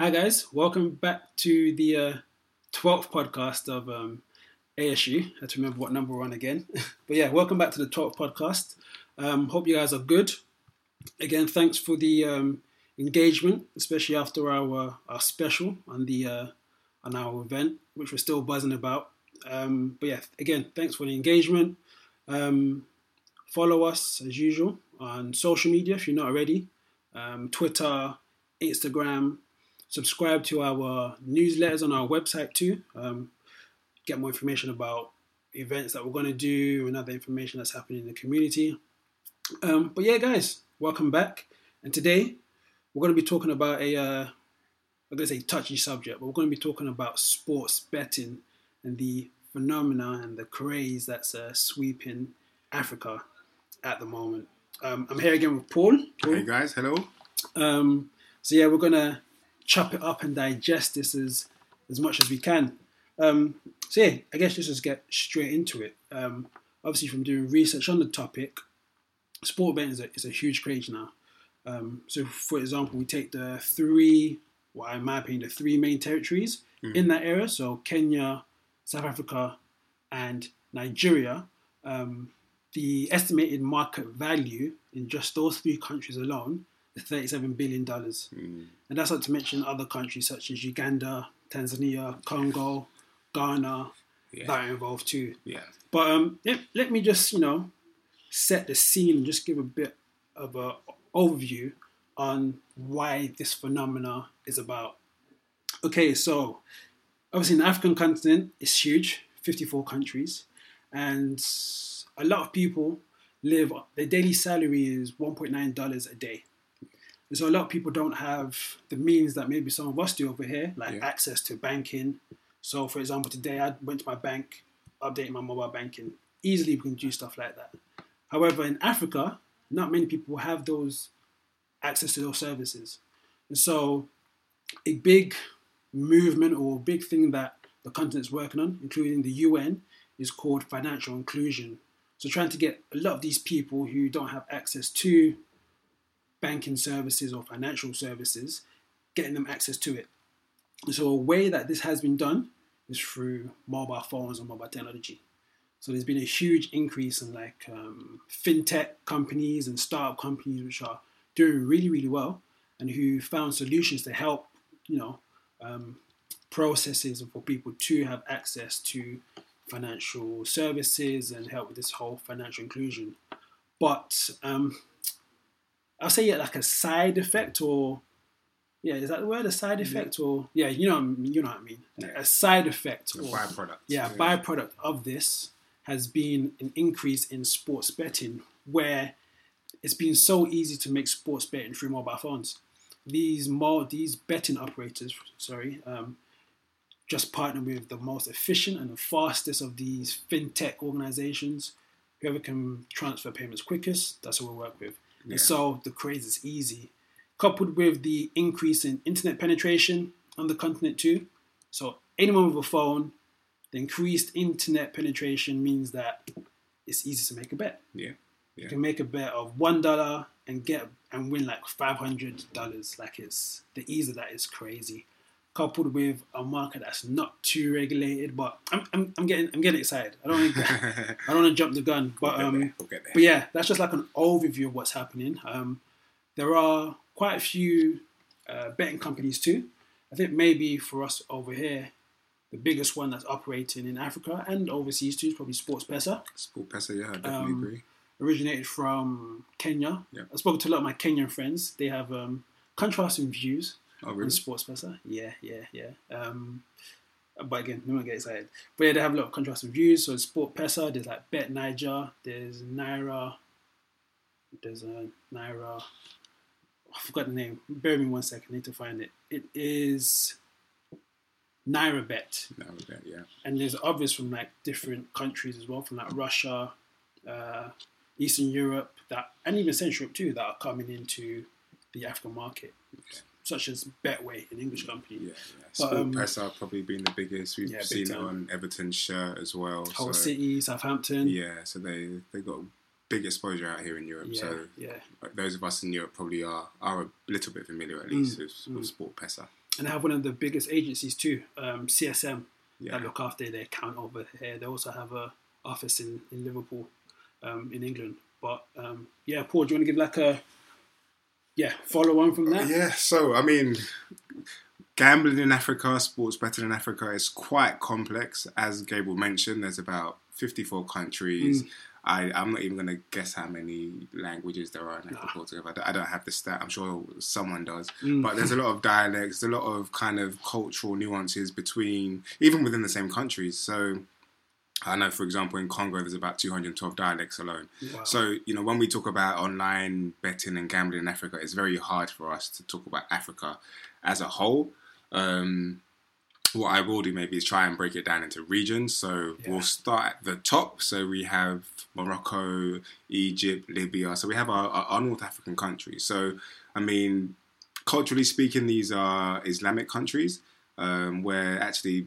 Hi guys, welcome back to the uh, 12th podcast of um, ASU. I have to remember what number we're on again. but yeah, welcome back to the 12th podcast. Um, hope you guys are good. Again, thanks for the um, engagement, especially after our our special on the uh, on our event, which we're still buzzing about. Um, but yeah, again, thanks for the engagement. Um, follow us as usual on social media if you're not already. Um, Twitter, Instagram. Subscribe to our newsletters on our website too. Um, get more information about events that we're going to do and other information that's happening in the community. Um, but yeah, guys, welcome back. And today we're going to be talking about a, uh, I'm going to say touchy subject, but we're going to be talking about sports betting and the phenomena and the craze that's uh, sweeping Africa at the moment. Um, I'm here again with Paul. Paul. Hey guys, hello. Um, so yeah, we're gonna chop it up and digest this as as much as we can. Um, so yeah, I guess let's just get straight into it. Um, obviously, from doing research on the topic, sport betting is a, is a huge craze now. Um, so, for example, we take the three, well, in my opinion, the three main territories in that area. So Kenya, South Africa, and Nigeria. Um, the estimated market value in just those three countries alone $37 billion. And that's not to mention other countries such as Uganda, Tanzania, Congo, Ghana Yeah. that are involved too. Yeah. But um, let, let me just, you know, set the scene and just give a bit of a overview on why this phenomena is about. Okay, so obviously the African continent is huge, 54 countries, and a lot of people live, their daily salary is $1.9 a day. And so a lot of people don't have the means that maybe some of us do over here, like Yeah. access to banking. So, for example, today I went to my bank, updated my mobile banking. Easily, we can do stuff like that. However, in Africa, not many people have those access to those services. And so, a big movement or a big thing that the continent's working on, including the UN, is called financial inclusion. So, trying to get a lot of these people who don't have access to banking services or financial services, getting them access to it. So, a way that this has been done is through mobile phones and mobile technology. So there's been a huge increase in like um, fintech companies and startup companies which are doing really really well and who found solutions to help you know um, processes for people to have access to financial services and help with this whole financial inclusion. But um, I'll say yeah, like a side effect or yeah, is that the word? A side effect or yeah, you know, what I mean- you know what I mean. Yeah. A side effect The or byproduct. yeah, byproduct of this has been an increase in sports betting, where it's been so easy to make sports betting through mobile phones. These more these betting operators, sorry, um, just partner with the most efficient and the fastest of these fintech organizations. Whoever can transfer payments quickest, that's what we'll work with. Yeah. And so the craze is easy, coupled with the increase in internet penetration on the continent too. So anyone with a phone, the increased internet penetration means that it's easy to make a bet. Yeah. You can make a bet of one dollar and get and win like five hundred dollars. Like it's the ease of that is crazy. Coupled with a market that's not too regulated, but I'm, I'm, I'm getting I'm getting excited. I don't want to, I don't want to jump the gun, but We'll um. We'll but yeah, that's just like an overview of what's happening. Um, there are quite a few uh, betting companies too. I think maybe for us over here, the biggest one that's operating in Africa and overseas too is probably Sports Pesa. Sport Pesa, yeah, I definitely Um, agree. Originated from Kenya. Yeah. I spoke to a lot of my Kenyan friends. They have um, contrasting views Oh, on really? Sports Pesa. Yeah, yeah, yeah. Um, but again, no one get excited. But yeah, they have a lot of contrasting views. So Sport Pesa, there's like Bet9ja, there's Naira, there's a Naira. I forgot the name. Bear me one second. I need to find it. It is Naira Bet, Naira Bet, yeah. and there's others from like different countries as well, from like Russia, uh, Eastern Europe, that and even Central Europe too, that are coming into the African market, such as Betway, an English company. Yeah, yeah. But, Sport um, Pesa probably been the biggest. We've Yeah, seen it on Everton's shirt as well. Hull so, City, Southampton. Yeah, so they they got big exposure out here in Europe. yeah, So yeah. those of us in Europe probably are are a little bit familiar at least with, mm. with Sport Pesa. and they have one of the biggest agencies too, um, CSM, Yeah. that look after their account over here. They also have a office in in Liverpool, um, in England. But um, yeah, Paul, do you want to give like a yeah follow on from that? Yeah, so I mean, gambling in Africa, sports betting in Africa is quite complex. As Gable mentioned, there's about 54 countries. Mm. I, I'm not even going to guess how many languages there are in Africa ah. altogether. I don't- I don't have the stat. I'm sure someone does. Mm. But there's a lot of dialects, a lot of kind of cultural nuances between, even within the same countries. So I know, for example, in Congo, there's about 212 dialects alone. Wow. So, you know, when we talk about online betting and gambling in Africa, it's very hard for us to talk about Africa as a whole. Um, what I will do maybe is try and break it down into regions. So Yeah. we'll start at the top. So we have Morocco, Egypt, Libya. So we have our, our, our North African countries. So, I mean, culturally speaking, these are Islamic countries um, where actually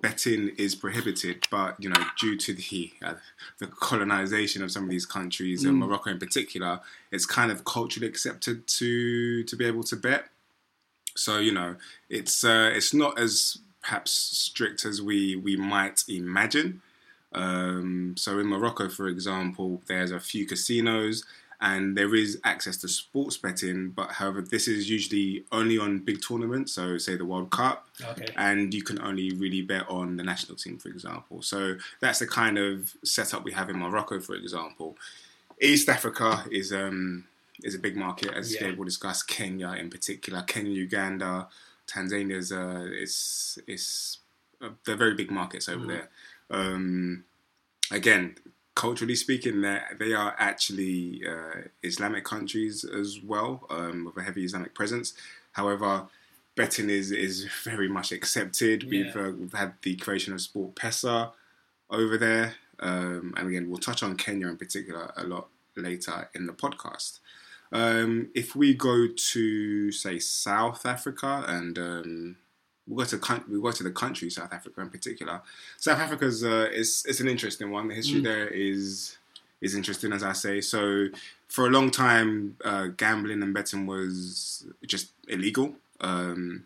betting is prohibited, but you know, due to the uh, the colonization of some of these countries, and Morocco in particular, it's kind of culturally accepted to to be able to bet. So you know, it's uh, it's not as perhaps strict as we we might imagine. Um, so in Morocco, for example, there's a few casinos and there is access to sports betting, but however, this is usually only on big tournaments. So say the World Cup, Okay. and you can only really bet on the national team, for example. So that's the kind of setup we have in Morocco, for example. East Africa is um, is a big market, as Yeah. Will discuss. Kenya, in particular, Kenya, Uganda, Tanzania's uh, is is uh, they're very big markets over there. Um, again, culturally speaking, they they are actually uh, Islamic countries as well, um, with a heavy Islamic presence. However, betting is is very much accepted. We've Yeah. uh, we've had the creation of Sport Pesa over there, um, and again, we'll touch on Kenya in particular a lot later in the podcast. Um, if we go to say South Africa and we'll go to we go to the country South Africa in particular. South Africa's uh, is it's an interesting one. The history there is is interesting, as I say. So for a long time, uh, gambling and betting was just illegal. Um,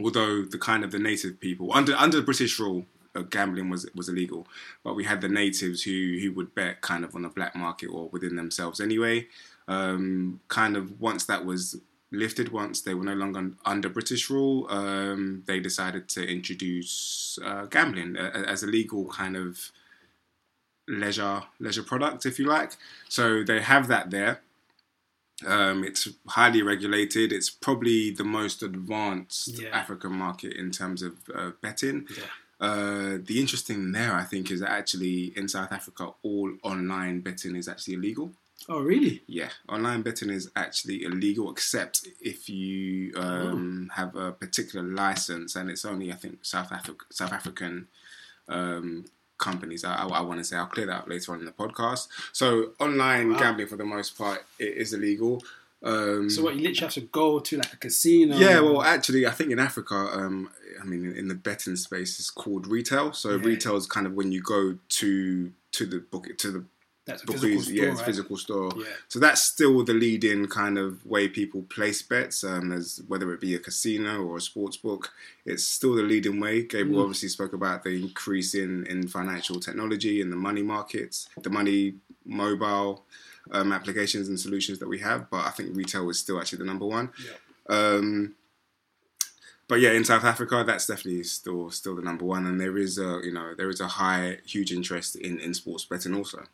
although the kind of the native people under under British rule, uh, gambling was was illegal. But we had the natives who who would bet kind of on the black market or within themselves anyway. Um, kind of once that was lifted, once they were no longer under British rule, um, they decided to introduce uh, gambling as a legal kind of leisure leisure product, if you like. So they have that there. Um, it's highly regulated. It's probably the most advanced Yeah. African market in terms of uh, betting. Yeah. Uh, the interesting there, I think, is that actually in South Africa, all online betting is actually illegal. Oh, really? Yeah, online betting is actually illegal except if you um, have a particular license, and it's only I think South Africa, South African um, companies. I, I, want to say I'll clear that up later on in the podcast. So online Wow. gambling for the most part it is illegal. Um, So what? You literally have to go to like a casino. yeah, well, actually, I think in Africa, um, I mean, in, in the betting space, it's called retail. So Yeah. retail is kind of when you go to to the book to the that's a book, physical store, yeah, it's right? physical store. Yeah. So that's still the leading kind of way people place bets. Um, as whether it be a casino or a sports book, it's still the leading way. Gabriel Mm. obviously spoke about the increase in in financial technology and the money markets, the money mobile um, applications and solutions that we have. But I think retail is still actually the number one. Yeah. Um, but yeah, in South Africa, that's definitely still still the number one, and there is a you know there is a high huge interest in in sports betting also.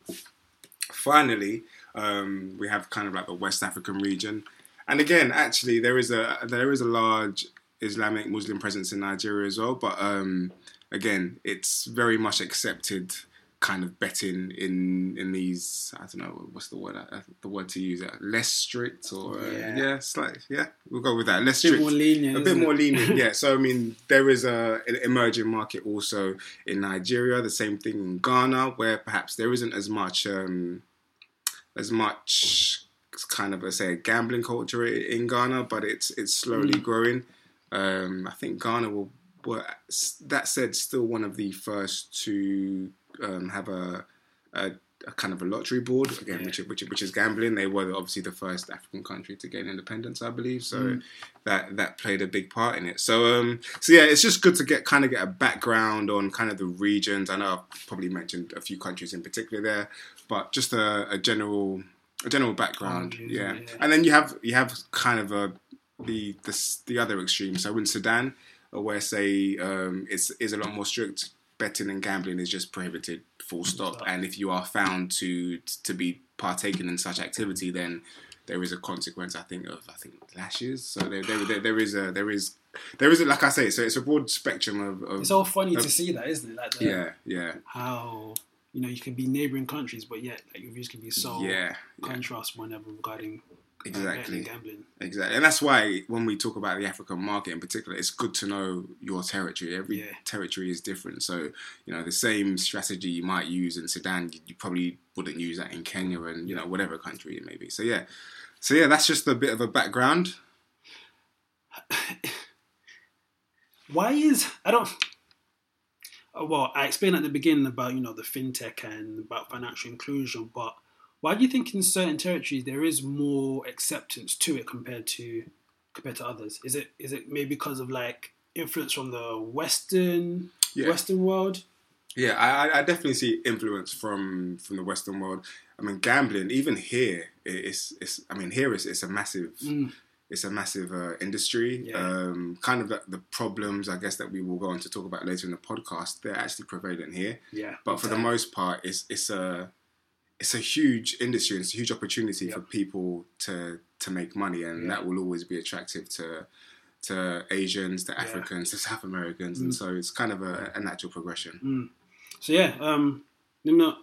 Finally, um, we have kind of like the West African region, and again, actually, there is a there is a large Islamic Muslim presence in Nigeria as well, but um, again, it's very much accepted kind of betting in in these I don't know what's the word uh, the word to use uh, less strict or uh, Yeah. yeah slightly yeah we'll go with that less A bit strict more lenient. a bit more it? lenient yeah so I mean there is a an emerging market also in Nigeria the same thing in Ghana where perhaps there isn't as much um, as much kind of a say a gambling culture in Ghana but it's it's slowly growing um, I think Ghana will well, that said, still one of the first to um, have a, a a kind of a lottery board again, Yeah. which, which which is gambling. They were obviously the first African country to gain independence, I believe. So Mm. that that played a big part in it. So um, so yeah, it's just good to get kind of get a background on kind of the regions. I know I've probably mentioned a few countries in particular there, but just a, a general a general background. Yeah. yeah. and then you have you have kind of a the the the other extreme. So in Sudan, where say um, it's is a lot more strict. Betting and gambling is just prohibited, full stop. And if you are found to to be partaking in such activity, then there is a consequence. I think of I think lashes. So there there, there, there is a there is there is a, like I say. So it's a broad spectrum of. of It's all funny Uh, to see that, isn't it? Like the, yeah, yeah, how you know you can be neighboring countries, but yet like your views can be so yeah, yeah. contrast whenever regarding uh, Exactly. gambling. Exactly, and that's why when we talk about the African market in particular, it's good to know your territory. Every Yeah. territory is different, so you know the same strategy you might use in Sudan, you, probably wouldn't use that in Kenya and you know whatever country it may be. So yeah, so yeah, that's just a bit of a background. Why is I don't. Well, I explained at the beginning about you know the fintech and about financial inclusion, but why do you think in certain territories there is more acceptance to it compared to compared to others? Is it is it maybe because of like influence from the Western Yeah. Western world? Yeah, I, I- definitely see influence from from the Western world. I mean, gambling even here, it's it's. I mean, here it's it's a massive Mm. it's a massive uh, industry. Yeah. Um, kind of the, the problems, I guess, that we will go on to talk about later in the podcast. They're actually prevalent here, Yeah, but for the most part, it's it's a it's a huge industry. and It's a huge opportunity Yep. for people to to make money, and Yeah. that will always be attractive to to Asians, to Yeah. Africans, to South Americans, and Mm. so it's kind of a, a natural progression. So yeah, um, let me not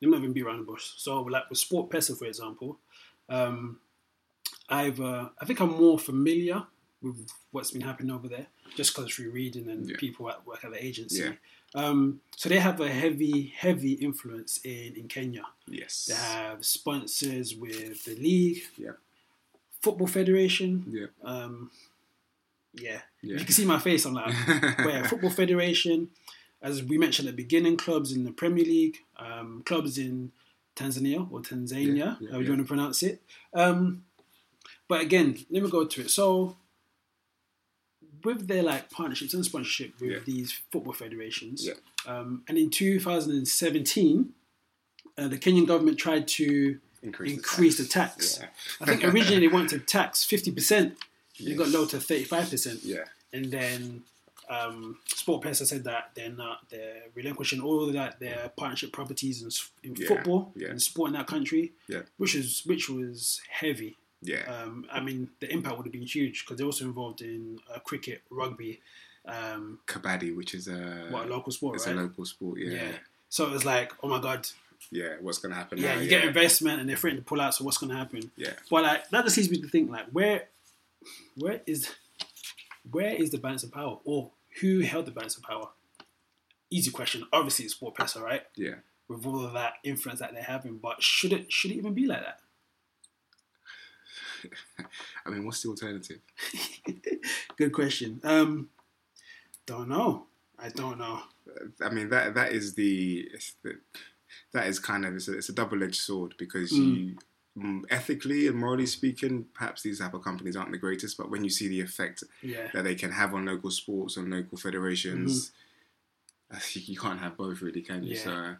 let me not even be around the bush. So like with Sport Pesa, for example, um, I've uh, I think I'm more familiar with what's been happening over there just because through reading and Yeah. people at work at the agency. Um, so they have a heavy, heavy influence in, in Kenya. Yes. They have sponsors with the league, Yeah. football federation. Yeah. Um, yeah. Yeah. you can see my face. I'm like, yeah, Football Federation, as we mentioned at the beginning, clubs in the Premier League, um, clubs in Tanzania or Tanzania, Yeah, yeah, however you want to pronounce it. Um, but again, let me go to it. So, with their like partnerships and sponsorship with Yeah. these football federations, Yeah. um, and in 2017, uh, the Kenyan government tried to increase, increase the tax. Yeah. I think originally they wanted to tax 50%, it got Yes. low to 35%. Yeah. And then um, Sport Pesa said that they're not they're relinquishing all of that their partnership properties in, in football and sport in that country, Yeah. which is which was heavy. Yeah. Um, I mean, the impact would have been huge because they're also involved in uh, cricket, rugby, um, Kabaddi, which is a what a local sport, it's right? a local sport. Yeah. yeah. Yeah. So it was like, oh my god, Yeah, What's gonna happen? yeah, now? you get investment and they're threatening to pull out. So what's going to happen? Yeah. But like that just leads me to think like where where is where is the balance of power or who held the balance of power? Easy question. Obviously it's Sport Pesa, right? Yeah. With all of that influence that they're having, but should it should it even be like that? I mean, what's the alternative? Good question. Um don't know. I don't know. I mean, that that is the, the that is kind of it's a, it's a double edged sword because Mm. you. Ethically and morally speaking, perhaps these type of companies aren't the greatest, but when you see the effect Yeah. that they can have on local sports and local federations, uh, you, you can't have both, really, can you? Mm-hmm. Yeah. So,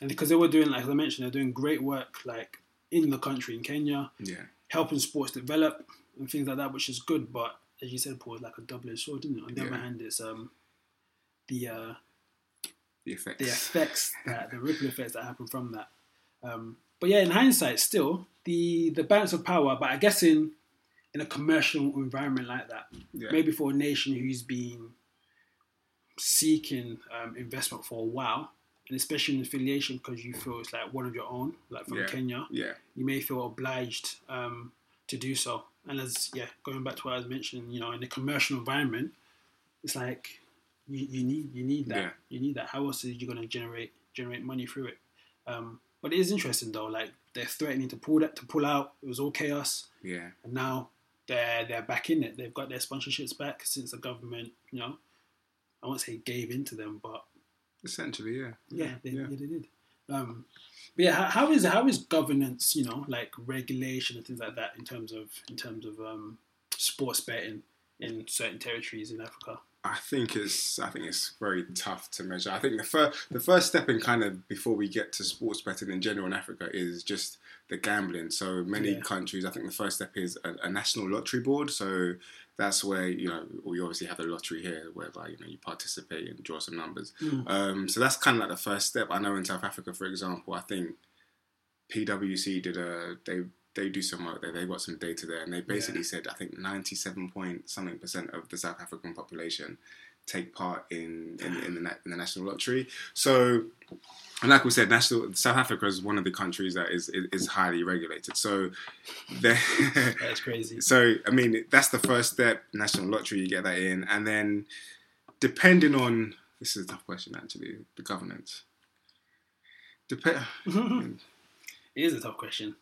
And because they were doing like as I mentioned, they're doing great work like in the country in Kenya, yeah, helping sports develop and things like that, which is good. But as you said, Paul, it's like a double edged sword, isn't it? On the Yeah. other hand, it's um the uh, the effects. the effects that the ripple effects that happen from that. Um, but yeah, in hindsight, still the the balance of power. But I guess in in a commercial environment like that, Yeah. maybe for a nation who's been seeking um, investment for a while, and especially in affiliation because you feel it's like one of your own, like from Yeah. Kenya, Yeah, you may feel obliged um, to do so. And as yeah, going back to what I was mentioning, you know, in a commercial environment, it's like you, you need you need that Yeah. you need that. How else are you going to generate generate money through it? Um, but it is interesting though. Like they're threatening to pull that to pull out. It was all chaos, yeah, and now they're they're back in it. They've got their sponsorships back since the government, you know, I won't say gave in to them, but essentially, yeah, yeah, they, yeah. yeah. they did. Um, but yeah, how, how is how is governance? You know, like regulation and things like that in terms of in terms of um, sports betting in certain territories in Africa. I think it's I think it's very tough to measure. I think the first the first step in kind of before we get to sports betting in general in Africa is just the gambling. So many Yeah. countries, I think the first step is a, a national lottery board. So that's where you know we obviously have the lottery here, whereby you know you participate and draw some numbers. Mm. Um, so that's kind of like the first step. I know in South Africa, for example, I think PwC did a they they do some work there. They got some data there, and they basically said I think ninety seven point something percent of the South African population take part in in, in the in the national lottery. So. And like we said, national South Africa is one of the countries that is is, is highly regulated. So, That's crazy. so I mean, that's the first step. National lottery, you get that in, and then depending on this is a tough question actually. The governance. Dep- it is a tough question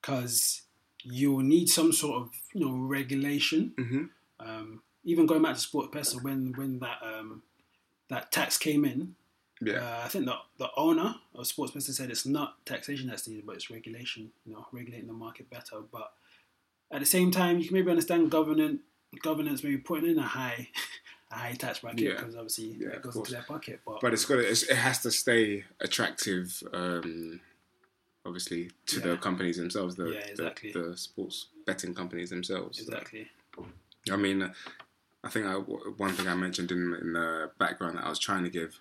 because you'll need some sort of you know regulation. hmm Um, even going back to Sport Pesa, when when that um, that tax came in, Yeah, uh, I think the the owner of Sports Pesa said it's not taxation that's needed, but it's regulation. You know, regulating the market better. But at the same time, you can maybe understand governance governance maybe putting in a high a high tax bracket Yeah. because obviously Yeah, it goes into their pocket. But, but it's got to, it's, it has to stay attractive. Um, obviously, to the companies themselves, the, Yeah, exactly. the the sports betting companies themselves. exactly. I mean, I think I, one thing I mentioned in, in the background that I was trying to give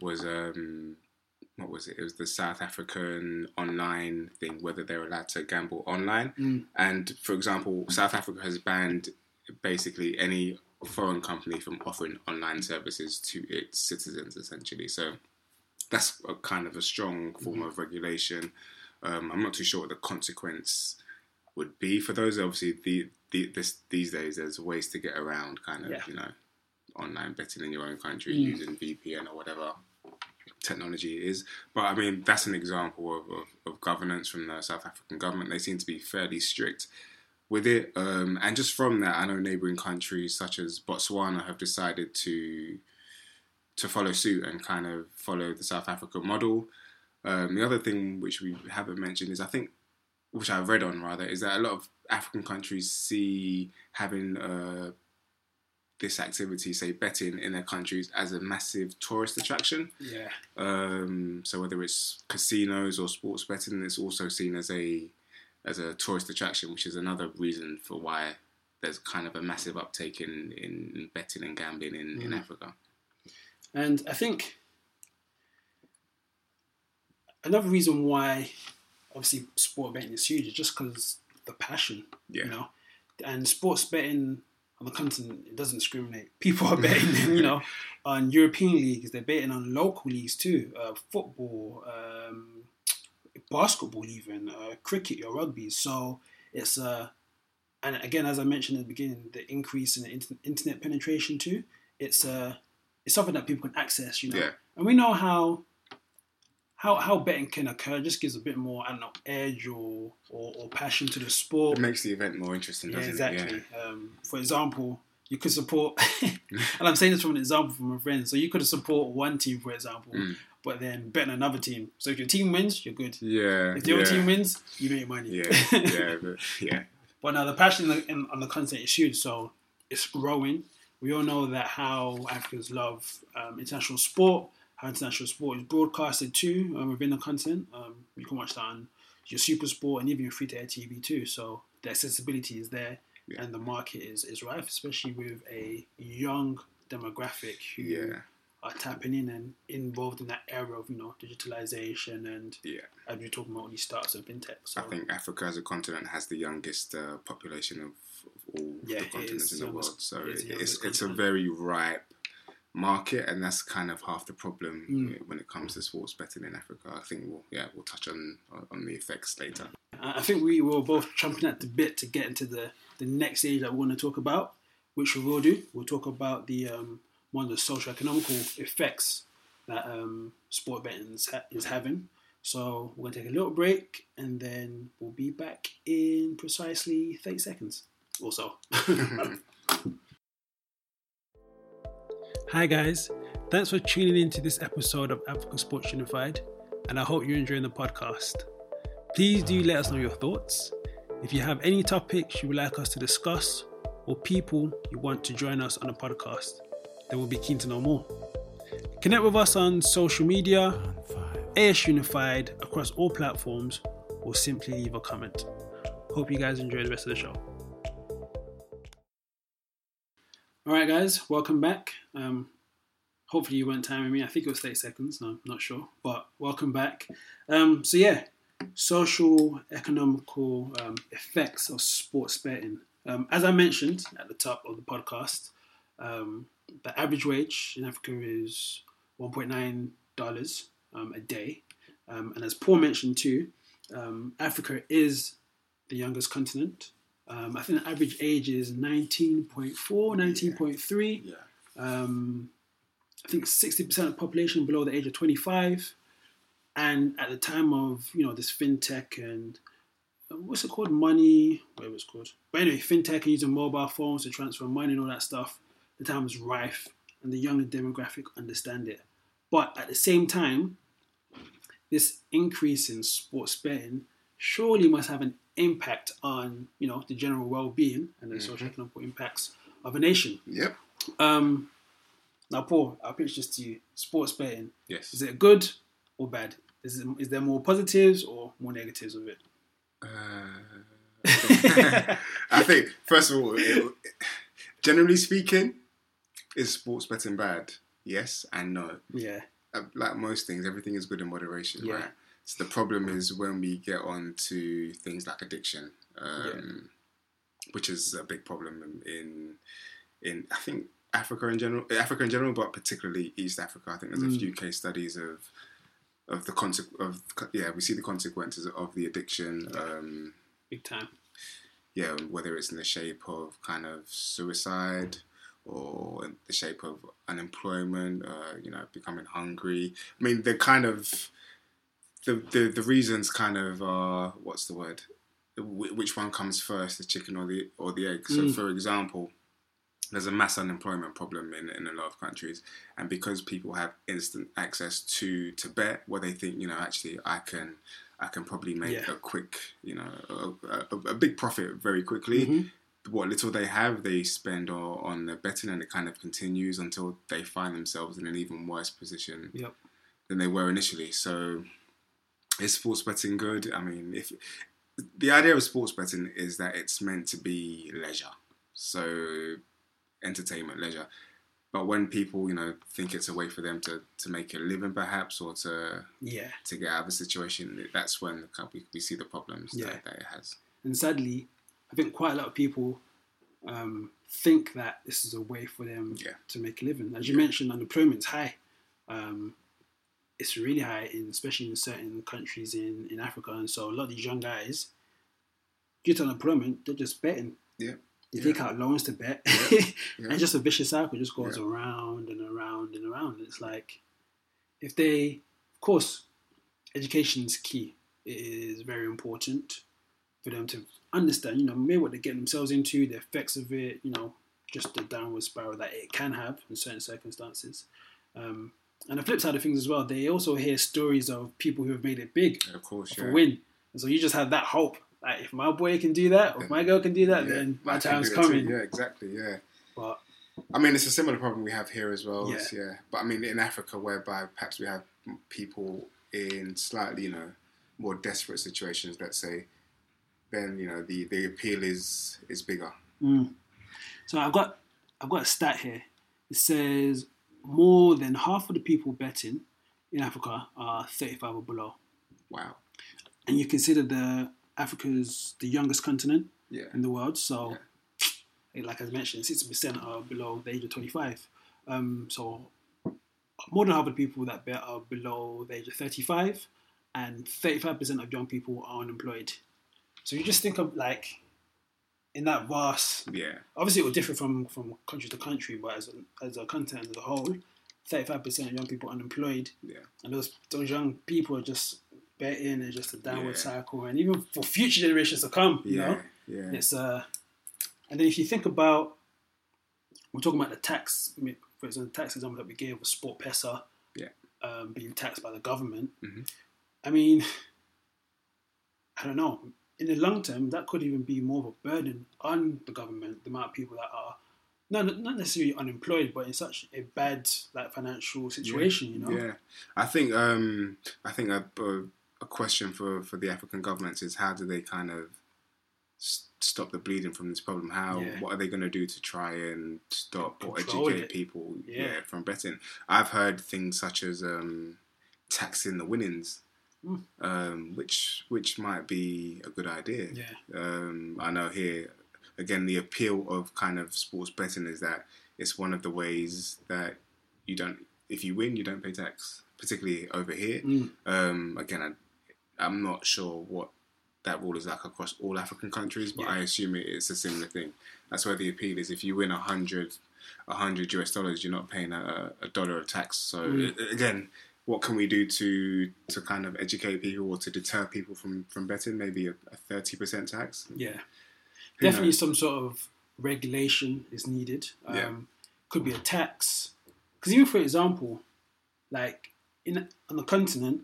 was um, what was it? It was the South African online thing, whether they're allowed to gamble online. Mm. And for example, South Africa has banned basically any foreign company from offering online services to its citizens, essentially. So that's a kind of a strong form of regulation. Um, I'm not too sure what the consequence would be for those. Obviously, the, the this these days there's ways to get around kind of Yeah. you know online betting in your own country Mm. using VPN or whatever technology it is. But I mean, that's an example of, of, of governance from the South African government. They seem to be fairly strict with it. Um, and just from that, I know neighbouring countries such as Botswana have decided to to follow suit and kind of follow the South African model. Um, the other thing which we haven't mentioned is I think, which I've read on rather, is that a lot of African countries see having uh, this activity, say betting in their countries, as a massive tourist attraction. Yeah. Um, so whether it's casinos or sports betting, it's also seen as a as a tourist attraction, which is another reason for why there's kind of a massive uptake in, in betting and gambling in, in Mm. Africa. And I think another reason why obviously sport betting is huge just because the passion, Yeah. you know. And sports betting on the continent it doesn't discriminate. People are betting, you know, on European leagues. They're betting on local leagues too, uh, football, um, basketball, even uh, cricket, your rugby. So it's uh, and again, as I mentioned at the beginning, the increase in the inter- internet penetration too. It's uh, it's something that people can access, you know. Yeah. And we know how how how betting can occur. Just gives a bit more, I don't know, edge or or, or passion to the sport. It makes the event more interesting, Yeah, exactly. it? Um, for example, you could support, and I'm saying this from an example from a friend. So you could support one team, for example, Mm. but then bet on another team. So if your team wins, you're good. Yeah. Yeah. If the yeah. other team wins, you make money. Yeah. Yeah. But, yeah. But now the passion in, in, on the content is huge, so it's growing. We all know that how Africans love um, international sport, how international sport is broadcasted too um, within the content. Um, you can watch that on your Super Sport and even your free to air TV too. So the accessibility is there, Yeah. and the market is is rife, especially with a young demographic who Yeah. are tapping in and involved in that era of you know digitalization and Yeah. as we're talking about all these startups and fintech. So I think Africa as a continent has the youngest uh, population of, of all Yeah, the continents in the world. So it is it, it's it's a very ripe market, and that's kind of half the problem Mm. when it comes to sports betting in Africa. I think we'll yeah we'll touch on on the effects later. I think we were both chomping at the bit to get into the, the next stage that we want to talk about, which we will do. We'll talk about the um, one of the social economical effects that um, sport betting is, ha- is having. So we're gonna take a little break, and then we'll be back in precisely thirty seconds or so. Hi guys, thanks for tuning in to this episode of Africa Sports Unified. and I hope you're enjoying the podcast. Please do let us know your thoughts. If you have any topics you would like us to discuss or people you want to join us on the podcast, then we'll be keen to know more. Connect with us on social media, AS Unified across all platforms, or simply leave a comment. Hope you guys enjoy the rest of the show. All right, guys, welcome back. Um, hopefully, you weren't timing me. I think it was 30 seconds. No, I'm not sure, but welcome back. Um, so, yeah, social economical um, effects of sports betting. Um, as I mentioned at the top of the podcast, um, the average wage in Africa is $1.9 um, a day. And as Paul mentioned too, Africa is the youngest continent. Um, I think the average age is 19.4, 19.3. Yeah. Um, I think 60% of the population below the age of 25. And at the time of, you know, this fintech and uh, what's it called? Money, whatever it's called. But anyway, fintech and using mobile phones to transfer money and all that stuff, the time was rife and the younger demographic understand it. But at the same time, this increase in sports betting surely must have an impact on, you know, the general well-being and the social economic impacts of a nation. Yep. Um, now, Paul, I'll pitch this to you. Sports betting, Yes. is it good or bad? Is, it, is there more positives or more negatives of it? Uh, I think first of all, it, generally speaking, is sports betting bad? Yes and no. Yeah. Uh, Like most things, everything is good in moderation, Yeah. right? So the problem is when we get on to things like addiction, um, which is a big problem in, in I think Africa in general, Africa in general, but particularly East Africa. I think there's a Mm. few case studies of of the conse- of yeah, we see the consequences of the addiction. Um, Big time. yeah, whether it's in the shape of kind of suicide or in the shape of unemployment, uh, you know, becoming hungry. I mean, the kind of the the, the reasons kind of are what's the word? Which one comes first, the chicken or the or the egg? So, Mm. for example, there's a mass unemployment problem in, in a lot of countries, and because people have instant access to to bet, where they think, you know, actually, I can I can probably make Yeah. a quick, you know, a, a, a big profit very quickly. Mhm. What little they have, they spend on, on the betting, and it kind of continues until they find themselves in an even worse position Yep. than they were initially. So, is sports betting good? I mean, if the idea of sports betting is that it's meant to be leisure, so entertainment, leisure. But when people, you know, think it's a way for them to, to make a living, perhaps, or to Yeah. to get out of a situation, that's when we, we see the problems Yeah. that, that it has. And sadly, I think quite a lot of people um, think that this is a way for them Yeah. to make a living. As you mentioned, unemployment's high. Um, it's really high, in, especially in certain countries in, in Africa. And so a lot of these young guys, due to unemployment, they're just betting. Yeah. They Yeah. take out loans to bet. Yeah. and just a vicious cycle just goes Yeah. around and around and around. It's like if they, of course, education is key. It is very important for them to understand, you know, maybe what they're getting themselves into, the effects of it, you know, just the downward spiral that it can have in certain circumstances. Um, and the flip side of things as well, they also hear stories of people who have made it big Of course, of yeah. win. And so you just have that hope. Like if my boy can do that, or if my girl can do that, Yeah, then my time's coming. Yeah, exactly. Yeah. But I mean, it's a similar problem we have here as well. Yeah. Yeah. But I mean, in Africa, whereby perhaps we have people in slightly, you know, more desperate situations, let's say, then you know the, the appeal is is bigger. Mm. So I've got I've got a stat here. It says more than half of the people betting in Africa are 35 or below, Wow. and you consider the Africa's the youngest continent Yeah. in the world. So, like I mentioned, 60% are below the age of 25. Um, so more than half of the people that bet are below the age of 35, and 35% of young people are unemployed. So you just think of like in that vast Yeah. obviously it will differ from from country to country, but as a, as a continent as a whole, thirty five percent of young people unemployed, Yeah. and those those young people are just betting and just a downward Yeah. cycle, and even for future generations to come, you Yeah. know, Yeah. it's uh, and then if you think about, we're talking about the tax, I mean, for example, the tax example that we gave was Sport Pesa, Yeah. um, being taxed by the government. Mhm. I mean, I don't know. In the long term, that could even be more of a burden on the government. The amount of people that are not not necessarily unemployed, but in such a bad like financial situation, you know. Yeah, I think um, I think a, a, a question for, for the African governments is how do they kind of s- stop the bleeding from this problem? How Yeah. what are they going to do to try and stop or educate it. people Yeah. yeah. from betting? I've heard things such as um, taxing the winnings. Mm. Um, which which might be a good idea. Yeah. Um, I know here again the appeal of kind of sports betting is that it's one of the ways that you don't if you win you don't pay tax, particularly over here. Mm. Um, again, I, I'm not sure what that rule is like across all African countries, but Yeah. I assume it, it's a similar thing. That's where the appeal is. If you win a hundred, a hundred US dollars, you're not paying a, a dollar of tax. So Mm. again, what can we do to to kind of educate people or to deter people from from betting? Maybe a thirty percent tax. Yeah. Who Definitely knows? some sort of regulation is needed. Um, Yeah. Could be a tax. Because even for example, like in on the continent,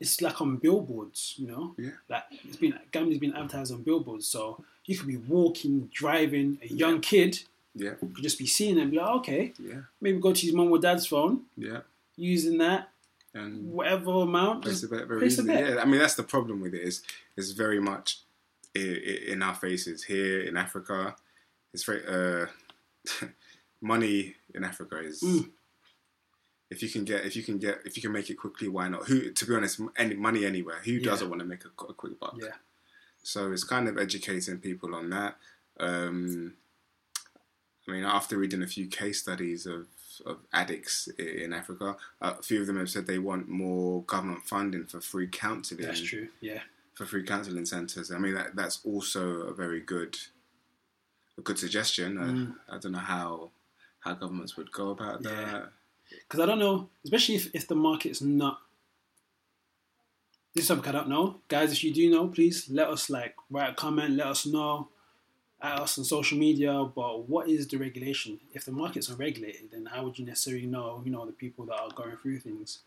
it's like on billboards, you know? Yeah. Like it's been gambling's been advertised on billboards. So you could be walking, driving, a young kid Yeah, could just be seeing it and be like, okay, yeah, maybe go to his mum or dad's phone, yeah. using that, And whatever amount. place a bet very place easily. Yeah, I mean that's the problem with it is it's very much in our faces here in Africa. It's very uh, money in Africa is Mm. if you can get if you can get if you can make it quickly, why not? Who to be honest, any money anywhere. Who Yeah. doesn't want to make a, a quick buck? Yeah. So it's kind of educating people on that. Um, I mean, after reading a few case studies of, of addicts in Africa, a few of them have said they want more government funding for free counselling. That's true. Yeah. For free counselling centres. I mean, that, that's also a very good, a good suggestion. Mm. I, I don't know how how governments would go about that. Yeah. Because I don't know, especially if, if the market's not. This is something I don't know. Guys, if you do know, please let us like write a comment, let us know at us on social media. But what is the regulation? If the market's unregulated, then how would you necessarily know, you know, the people that are going through things?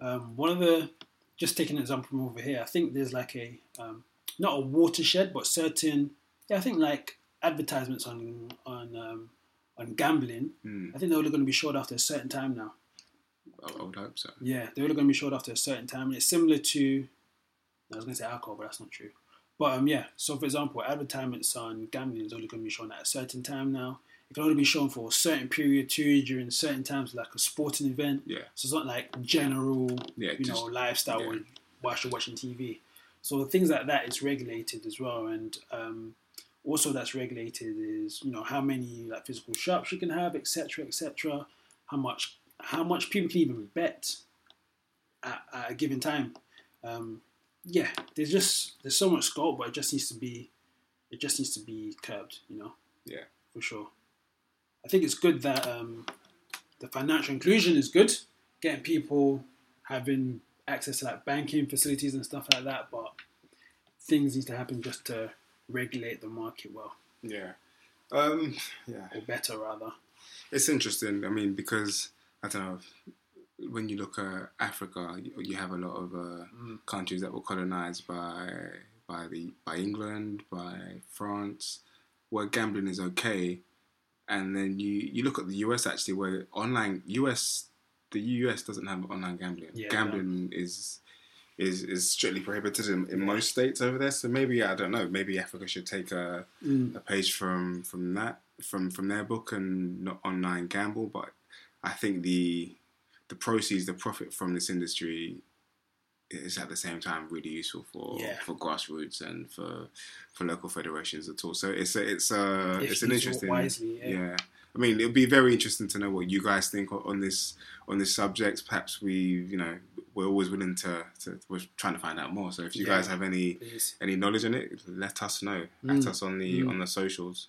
Um, one of the, just taking an example from over here, I think there's like a, um, not a watershed, but certain, yeah, I think like advertisements on on um, on gambling. Hmm, I think they're only going to be showed after a certain time now. I, I would hope so. Yeah, they're only going to be showed after a certain time. And it's similar to, I was going to say alcohol, but that's not true. But um, yeah, so for example, advertisements on gambling is only going to be shown at a certain time now. It can only be shown for a certain period too during certain times, like a sporting event. Yeah. So it's not like general, Yeah, you just- know, lifestyle yeah. whilst you're watching TV. So things like that is regulated as well, and um, also that's regulated is you know how many like physical shops you can have, etc., etc. How much how much people can even bet at, at a given time. Um, yeah, there's just there's so much scope, but it just needs to be it just needs to be curbed, you know. Yeah. for sure. I think it's good that um, the financial inclusion is good, getting people having access to like banking facilities and stuff like that. But things need to happen just to regulate the market well, Yeah. Um, yeah. or better rather. It's interesting. I mean, because I don't know. When you look at Africa, you, you have a lot of uh, Mm. countries that were colonized by by the by England, by France, where gambling is okay, and then you you look at the US actually, where online US the US doesn't have online gambling. Yeah, gambling is is is strictly prohibited in, in most states over there. So maybe I don't know. Maybe Africa should take a Mm. a page from from that from from their book and not online gamble but i think the the proceeds the profit from this industry is at the same time really useful for Yeah. for grassroots and for for local federations at all so it's a, it's a If it's an interesting wisely, yeah. yeah I mean, it'll be very interesting to know what you guys think on- this on this subject. Perhaps we, you know, we're always willing to, to we're trying to find out more. So if you Yeah. guys have any Please. any knowledge on it, let us know. Mm. At us on the Mm. on the socials.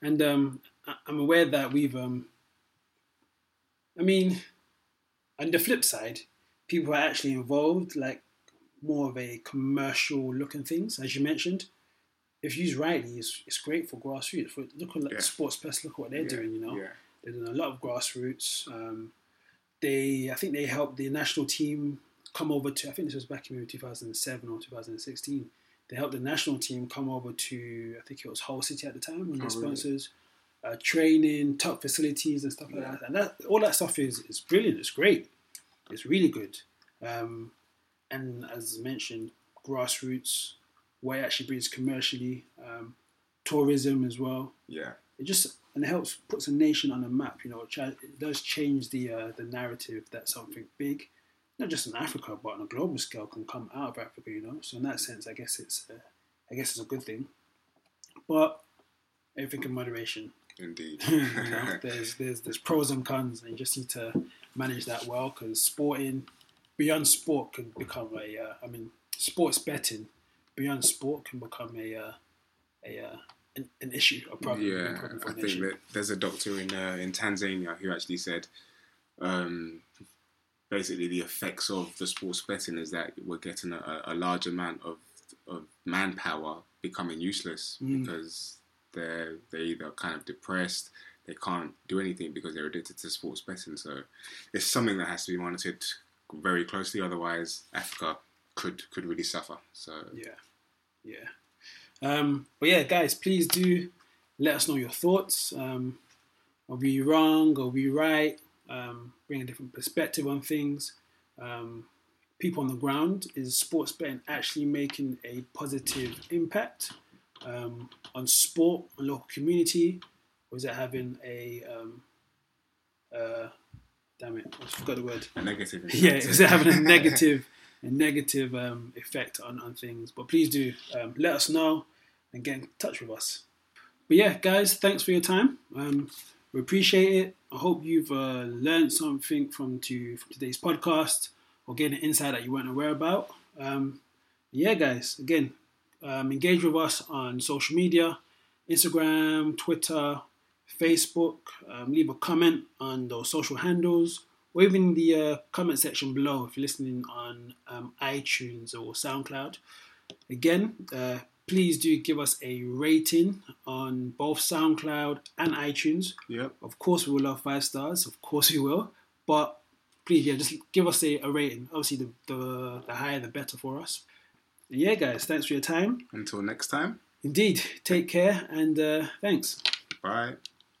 And um, I'm aware that we've, um, I mean, on the flip side, people are actually involved, like more of a commercial looking things, as you mentioned. If used rightly, it's, it's great for grassroots. For, look at like, Yeah. Sports Pesa, look at what they're Yeah, doing, you know. Yeah. They're doing a lot of grassroots. Um, they, I think they helped the national team come over to. I think this was back in maybe 2007 or 2016. They helped the national team come over to. I think it was Hull City at the time, of Oh, the really? sponsors. Uh, training, top facilities, and stuff like that. And that all that stuff is is brilliant. It's great. It's really good. Um, and as mentioned, grassroots, what it actually brings commercially, um, tourism as well. Yeah. It just and it helps puts a nation on a map. You know, it, it does change the uh, the narrative that something big, not just in Africa but on a global scale, can come out of Africa. You know, so in that sense, I guess it's uh, I guess it's a good thing. But everything in moderation. Indeed. you know, there's there's there's pros and cons, and you just need to manage that well because sporting beyond sport can become a uh, I mean sports betting beyond sport can become a uh, a uh, an, an issue a problem. a yeah, problem for I a think nation. that there's a doctor in uh, in Tanzania who actually said, um, basically the effects of the sports betting is that we're getting a, a large amount of of manpower becoming useless Mm. because they're they're either kind of depressed, they can't do anything because they're addicted to sports betting. So it's something that has to be monitored very closely. Otherwise, Africa could could really suffer. So Yeah, yeah. Um, but yeah, guys, please do let us know your thoughts. Um, are we wrong? Are we right? Um, bring a different perspective on things. Um, people on the ground is sports betting actually making a positive impact um, on sport, on local community, or is it having a um, uh, damn it, I forgot the word. a negative. yeah, impact. is it having a negative, a negative um, effect on, on things? But please do um, let us know and get in touch with us. But yeah, guys, thanks for your time. Um, we appreciate it. I hope you've uh, learned something from to from today's podcast or getting an insight that you weren't aware about. Um, yeah, guys, again, um, engage with us on social media, Instagram, Twitter, Facebook. Um, leave a comment on those social handles or even the uh, comment section below if you're listening on um, iTunes or SoundCloud. Again, uh, please do give us a rating on both SoundCloud and iTunes. Yep. Of course, we will love five stars. Of course, we will. But please, yeah, just give us a, a rating. Obviously, the, the, the higher, the better for us. And yeah, guys, thanks for your time. Until next time. Indeed, take care and uh, thanks. Bye.